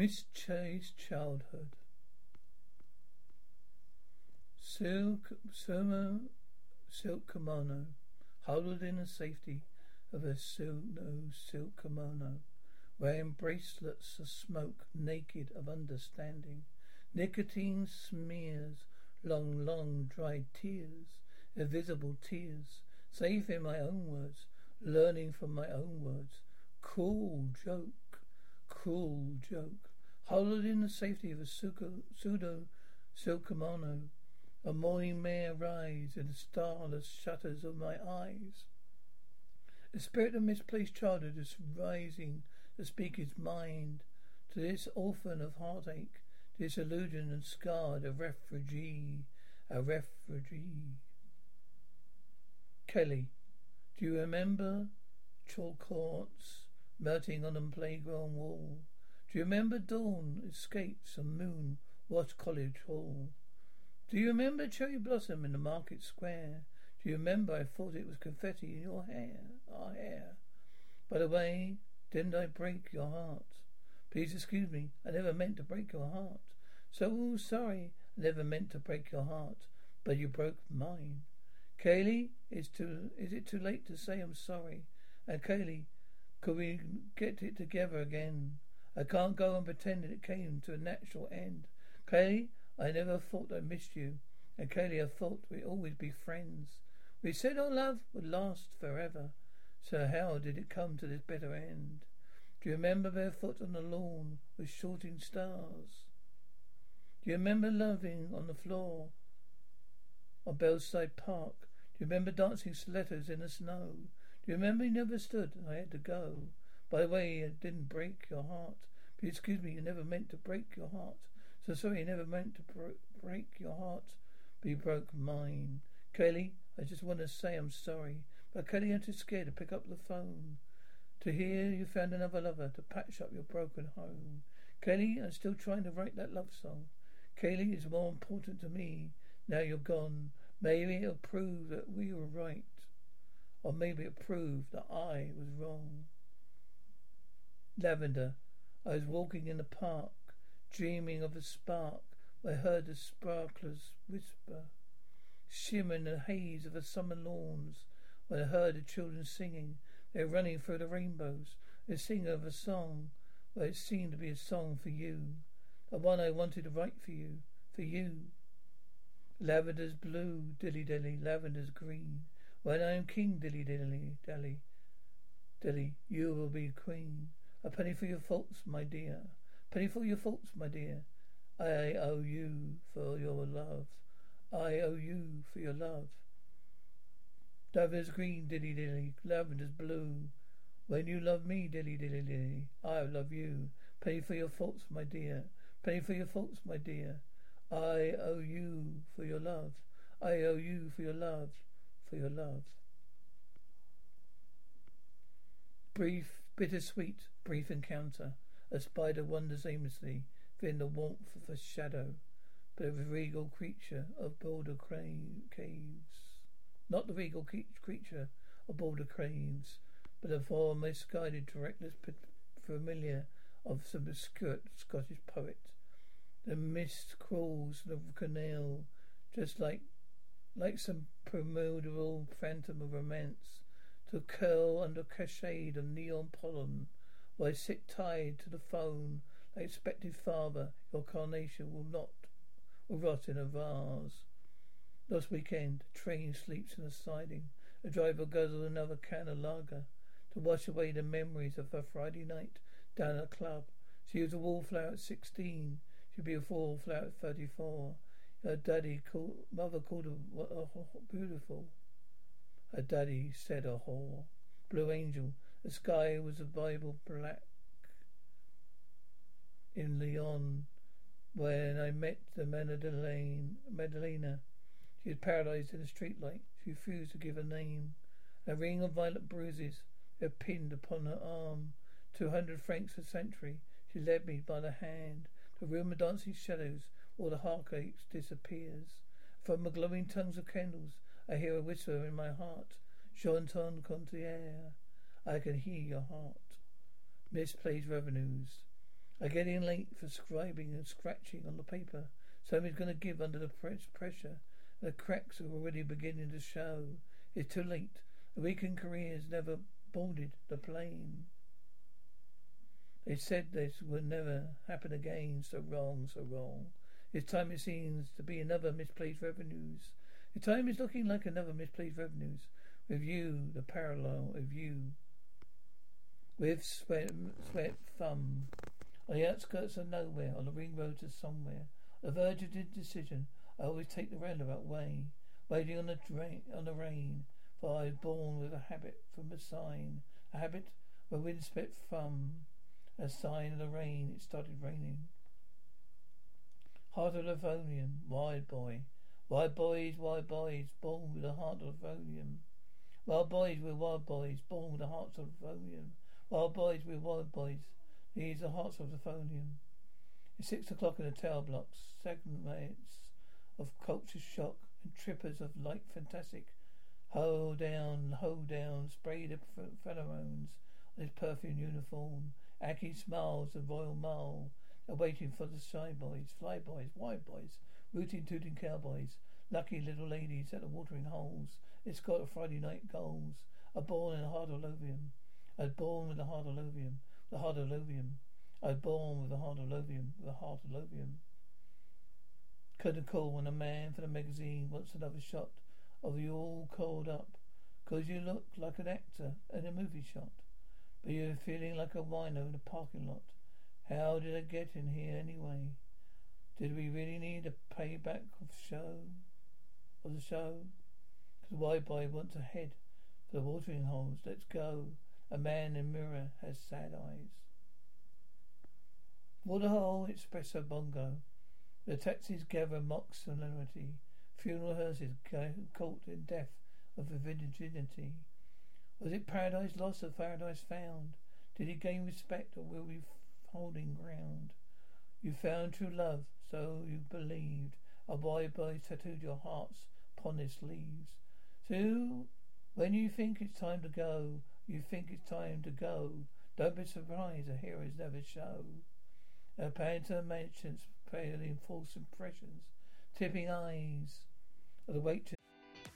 Misplaced childhood. Silk, summer, silk kimono, huddled in the safety of a silk, no, silk kimono, wearing bracelets of smoke, naked of understanding. Nicotine smears, long, long dried tears, invisible tears, safe in my own words, learning from my own words. Cool joke, cruel joke, huddled in the safety of a pseudo silk kimono. A morning may arise in the starless shutters of my eyes. The spirit of misplaced childhood is rising to speak its mind to this orphan of heartache, disillusioned and scarred, a refugee, a refugee. Kelly, do you remember chalk courts melting on the playground wall? Do you remember dawn escapes and moon watched college hall? Do you remember cherry blossom in the market square? Do you remember I thought it was confetti in your hair, our hair? By the way, didn't I break your heart? Please excuse me, I never meant to break your heart. So sorry, I never meant to break your heart, but you broke mine. Kayleigh, is too is it too late to say I'm sorry? And Kayleigh, could we get it together again? I can't go on pretending it came to a natural end. Kayleigh, I never thought I missed you. And Kayleigh, I thought we'd always be friends. We said our love would last forever. So how did it come to this bitter end? Do you remember barefoot on the lawn with shooting stars? Do you remember loving on the floor of Belsize Park? Do you remember dancing stilettos in the snow? Do you remember you never stood I had to go? By the way, it didn't break your heart. Excuse me, you never meant to break your heart. So sorry, you never meant to bro- break your heart, but you broke mine. Kelly, I just want to say I'm sorry, but Kelly, I'm too scared to pick up the phone. To hear you found another lover to patch up your broken home. Kelly, I'm still trying to write that love song. Kelly is more important to me now you're gone. Maybe it'll prove that we were right. Or maybe it'll prove that I was wrong. Lavender. I was walking in the park dreaming of a spark. I heard the sparklers whisper, shimmer in the haze of the summer lawns. When I heard the children singing, they were running through the rainbows. They sing of a song, well, it seemed to be a song for you, the one I wanted to write for you, for you. Lavender's blue, dilly dilly, lavender's green. When I am king, dilly dilly, dilly, dilly, you will be queen. A penny for your faults, my dear. Penny for your faults, my dear. I owe you for your love. I owe you for your love. Lavender's green, dilly dilly. Lavender's blue. When you love me, dilly dilly dilly, I love you. Pay for your faults, my dear. Pay for your faults, my dear. I owe you for your love. I owe you for your love, for your love. Brief, bittersweet, brief encounter. A spider wanders aimlessly within the warmth of a shadow, but a regal creature of Boulder caves. Not the regal creature of Boulder caves, but a far misguided, reckless familiar of some obscure Scottish poet. The mist crawls the canal, just like like some primordial phantom of romance, to curl under a cachet of neon pollen, while I sit tied to the phone like expected father. Your carnation will not will rot in a vase. Last weekend, a train sleeps in a siding. A driver guzzles another can of lager to wash away the memories of her Friday night down at a club. She was a wallflower at sixteen. She'd be a wallflower at thirty-four. Her daddy called, mother called her beautiful. Her daddy said a whore. Blue angel. The sky was a Bible black. In Lyon, when I met the Magdalene, Madalena, she was paralyzed in a streetlight. She refused to give a name. A ring of violet bruises were pinned upon her arm. Two hundred francs a century. She led me by the hand. The room of dancing shadows, all the heartaches disappears. From the glowing tongues of candles, I hear a whisper in my heart. Chanton Contier. I can hear your heart. Misplaced rendezvous. I get in late for scribing and scratching on the paper. Somebody's going to give under the pressure. The cracks are already beginning to show. It's too late. The weekend careers never boarded the plane. They said this would never happen again. So wrong, so wrong. It's time it seems to be another misplaced rendezvous. The time is looking like another misplaced rendezvous. With you, the parallel of you. With sweat, sweat thumb. On the outskirts of nowhere, on the ring road to somewhere. On the verge of indecision, I always take the roundabout way. Waiting on the drain, on the rain. For I was born with a habit from a sign. A habit where wind spit from a sign of the rain. It started raining. Heart of Lothian, wild boy. Wild boys, wild boys, born with a heart of Lothian. Wild boys, we're wild boys, born with the hearts of Lothian. Wild boys, we're wild boys. These are hearts of the Lothian. It's six o'clock in the tower blocks. Segments of culture shock and trippers of light fantastic. Hold down, hold down, spray the pheromones on his perfumed uniform. Aki smiles the royal mile. They're waiting for the shy boys, fly boys, wide boys, rooting tooting cowboys, lucky little ladies at the watering holes. It's got a Friday night goals. A born in the heart of. I was born with the heart of. The heart of. I was born with the heart of. The heart of. Curtain call when a man for the magazine wants another shot of you all called up. Cause you look like an actor in a movie shot. But you're feeling like a wino in a parking lot. How did I get in here anyway? Did we really need a payback of show? Of the show? Cause wide boy wants to head for the watering holes. Let's go. A man in mirror has sad eyes. Waterhole Espresso Bongo. The taxis gather mock solemnity. Funeral hearses caught in death of virginity. Was it paradise lost or paradise found? Did he gain respect or will we holding ground? You found true love, so you believed. A boy boy tattooed your hearts upon his sleeves. So when you think it's time to go, you think it's time to go. Don't be surprised the heroes never show. A painter mentions paling false impressions, tipping eyes of the waitress.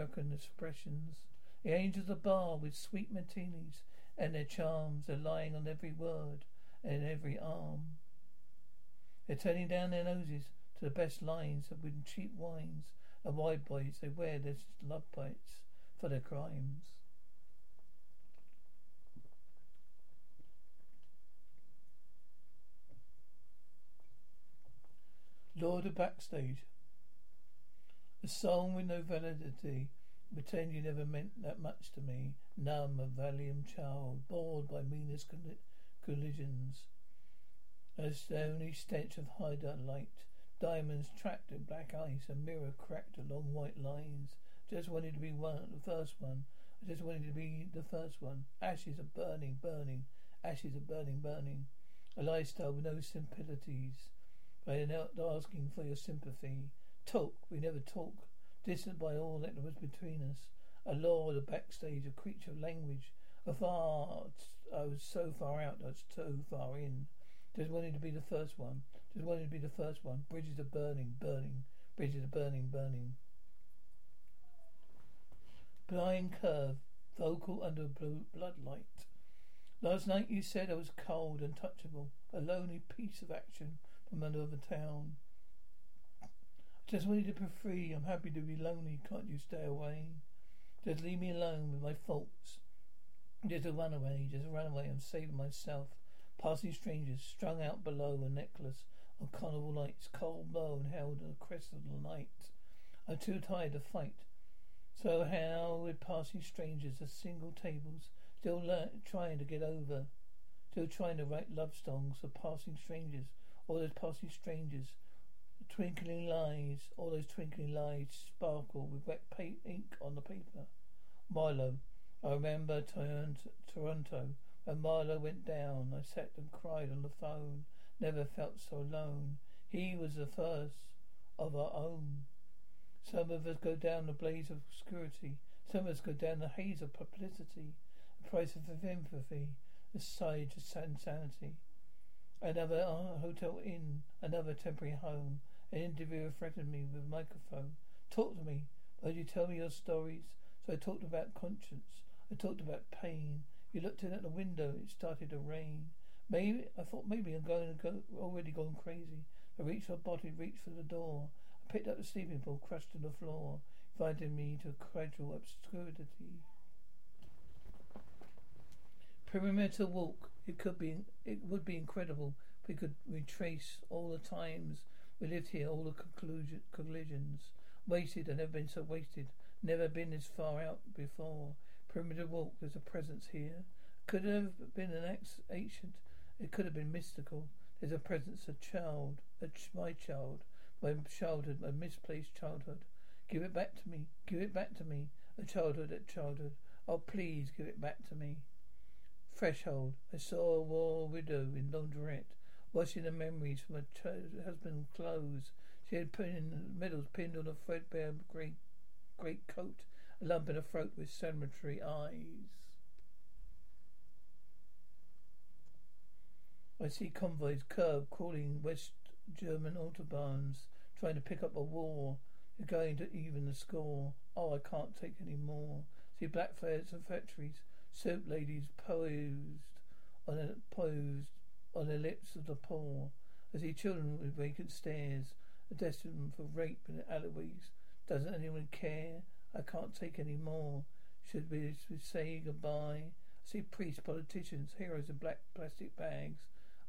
American expressions. The angels of the bar with sweet martinis and their charms are lying on every word and every arm. They're turning down their noses to the best lines with cheap wines and wide boys, they wear their love bites for their crimes. Lord of Backstage. A song with no validity. Pretend you never meant that much to me. Numb, a valiant child, bored by meanest collisions. A stony stench of hideout light. Diamonds trapped in black ice, a mirror cracked along white lines. Just wanted to be one, the first one. I just wanted to be the first one. Ashes are burning, burning. Ashes are burning, burning. A lifestyle with no sympathies. I not asking for your sympathy. Talk, we never talk. Distant by all that was between us. A lord, a backstage, a creature of language. Afar, I was so far out, I was so far in. Just wanted to be the first one. Just wanted to be the first one. Bridges are burning, burning. Bridges are burning, burning. Blind curve, vocal under blue bloodlight. Last night you said I was cold, untouchable, a lonely piece of action from another town. Just wanted to be free. I'm happy to be lonely. Can't you stay away? Just leave me alone with my faults. Just a runaway. Just a runaway. I'm saving myself. Passing strangers, strung out below a necklace of carnival lights, cold blow and held in the crest of the night. I'm too tired to fight. So how with passing strangers at single tables, still trying to get over, still trying to write love songs for passing strangers, all those passing strangers, twinkling lights, all those twinkling lights sparkle with wet paint ink on the paper. Mylo, I remember Toronto. When Mylo went down, I sat and cried on the phone. Never felt so alone. He was the first of our own. Some of us go down the blaze of obscurity. Some of us go down the haze of publicity. The price of empathy, the siege of insanity. Another uh, hotel inn, another temporary home. An interviewer threatened me with a microphone. Talk to me. Would you tell me your stories? So I talked about conscience. I talked about pain. You looked in at the window. It started to rain. Maybe I thought maybe I'm going to go already gone crazy. I reached for a body, reached for the door. I picked up the sleeping pill, crushed to the floor, inviting me to a gradual obscurity. Perimeter walk. It could be. It would be incredible if we could retrace all the times we lived here, all the conclusion, collisions. Wasted and never been so wasted. Never been this far out before. Primitive walk. There's a presence here. Could have been an ex ancient. It could have been mystical. There's a presence, a child, a ch- my child, my childhood, my misplaced childhood. Give it back to me. Give it back to me. A childhood, a childhood. Oh, please give it back to me. Threshold. I saw a war widow in laundrette, washing the memories from her husband's clothes. She had pin medals pinned on a threadbare great great coat, a lump in her throat with cemetery eyes. I see convoys curb crawling West German autobahns, trying to pick up a war. They're going to even the score. Oh, I can't take any more. See black flares and factories, soap ladies posed on a posed on the lips of the poor. I see children with vacant stares, a destined for rape in alleyways. Doesn't anyone care? I can't take any more. Should we say goodbye? I see priests, politicians, heroes in black plastic bags,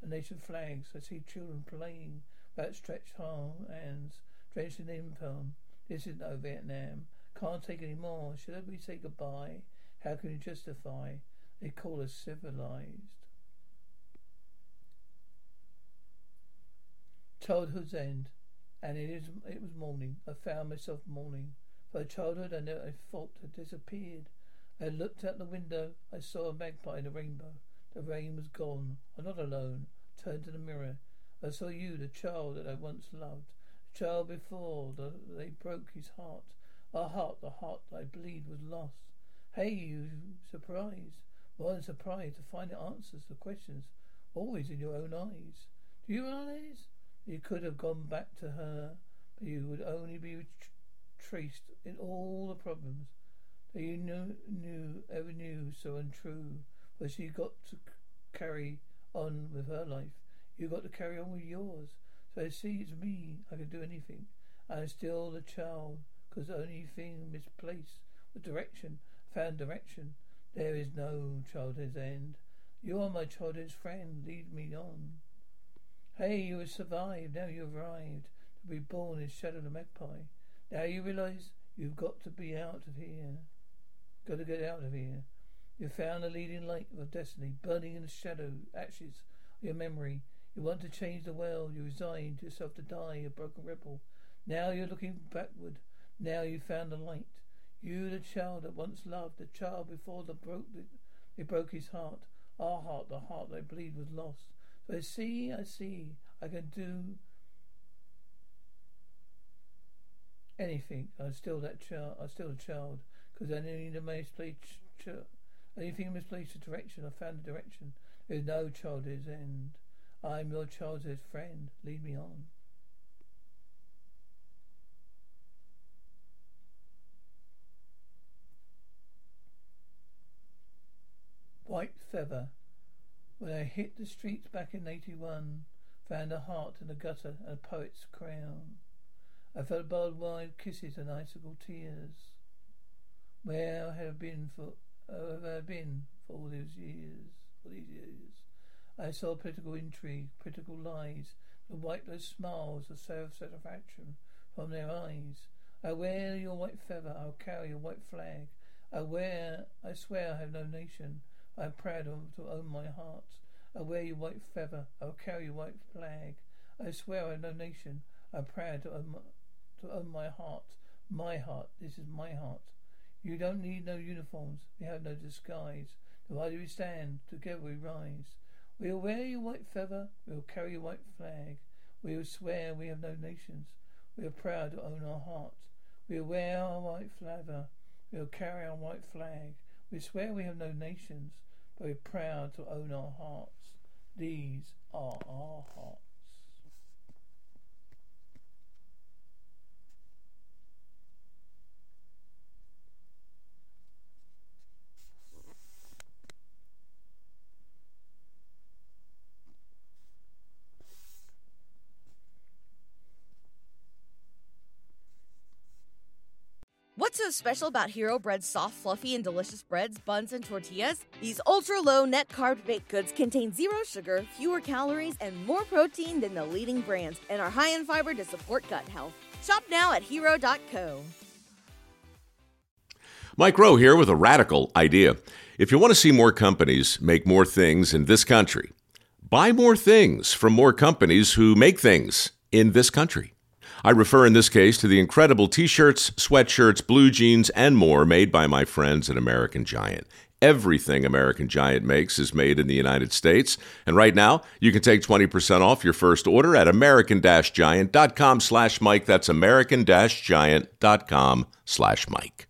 and nation flags. I see children playing with outstretched hands, drenched in napalm. This is no Vietnam. Can't take any more. Should we say goodbye? How can you justify? They call us civilized. Childhood's end, and it is it was morning. I found myself mourning. For childhood I never I thought had disappeared. I looked out the window. I saw a magpie in a rainbow. The rain was gone. I'm not alone. I turned to the mirror. I saw you, the child that I once loved. The child before the, they broke his heart. Our heart, the heart I bleed, was lost. Hey, you surprised. More than surprised to find the answers to questions always in your own eyes. Do you realize you could have gone back to her, but you would only be tr- traced in all the problems that you knew, knew ever knew so untrue? But she got to carry on with her life. You got to carry on with yours. So I see it's me. I can do anything. I'm still the child Cause the only thing misplaced was direction. Found direction. There is no childhood's end. You are my childhood's friend. Lead me on. Hey, you have survived. Now you have arrived to be born in Shadow the Magpie. Now you realize you've got to be out of here. Got to get out of here. You found the leading light of destiny, burning in the shadow, ashes of your memory. You want to change the world. You resigned yourself to die, a broken rebel. Now you're looking backward. Now you found the light. You, the child that once loved, the child before the broke the, they broke his heart. Our heart, the heart I believed was lost. I see, I see, I can do anything. I'm still that child. I'm still a child because I need a misplaced. Ch- anything misplaced the direction. I found the direction. There's no childhood's end. I'm your childhood friend. Lead me on. White feather. When I hit the streets back in 81, found a heart in a gutter and a poet's crown. I felt barbed kisses and icicle tears. Where I have been for, uh, have I been for all these years? For these years, I saw political intrigue, political lies, the whiteless smiles of self-satisfaction from their eyes. I wear your white feather, I'll carry your white flag. I wear, I swear I have no nation. I am proud to own my heart. I wear your white feather, I'll carry your white flag. I swear I have no nation. I am proud to own my, to own my heart. My heart, this is my heart. You don't need no uniforms, we have no disguise. Divided we stand, together we rise. We'll wear your white feather, we'll carry your white flag. We'll swear we have no nations. We are proud to own our heart. We'll wear our white feather, we'll carry our white flag. We swear we have no nations, but we're proud to own our hearts. These are our hearts. What's so special about Hero Bread's soft, fluffy, and delicious breads, buns, and tortillas? These ultra low net carb baked goods contain zero sugar, fewer calories, and more protein than the leading brands, and are high in fiber to support gut health. Shop now at hero.co. Mike Rowe here with a radical idea. If you want to see more companies make more things in this country, buy more things from more companies who make things in this country. I refer in this case to the incredible t shirts, sweatshirts, blue jeans, and more made by my friends at American Giant. Everything American Giant makes is made in the United States. And right now, you can take 20% off your first order at american-giant.com slash Mike. That's american-giant.com slash Mike.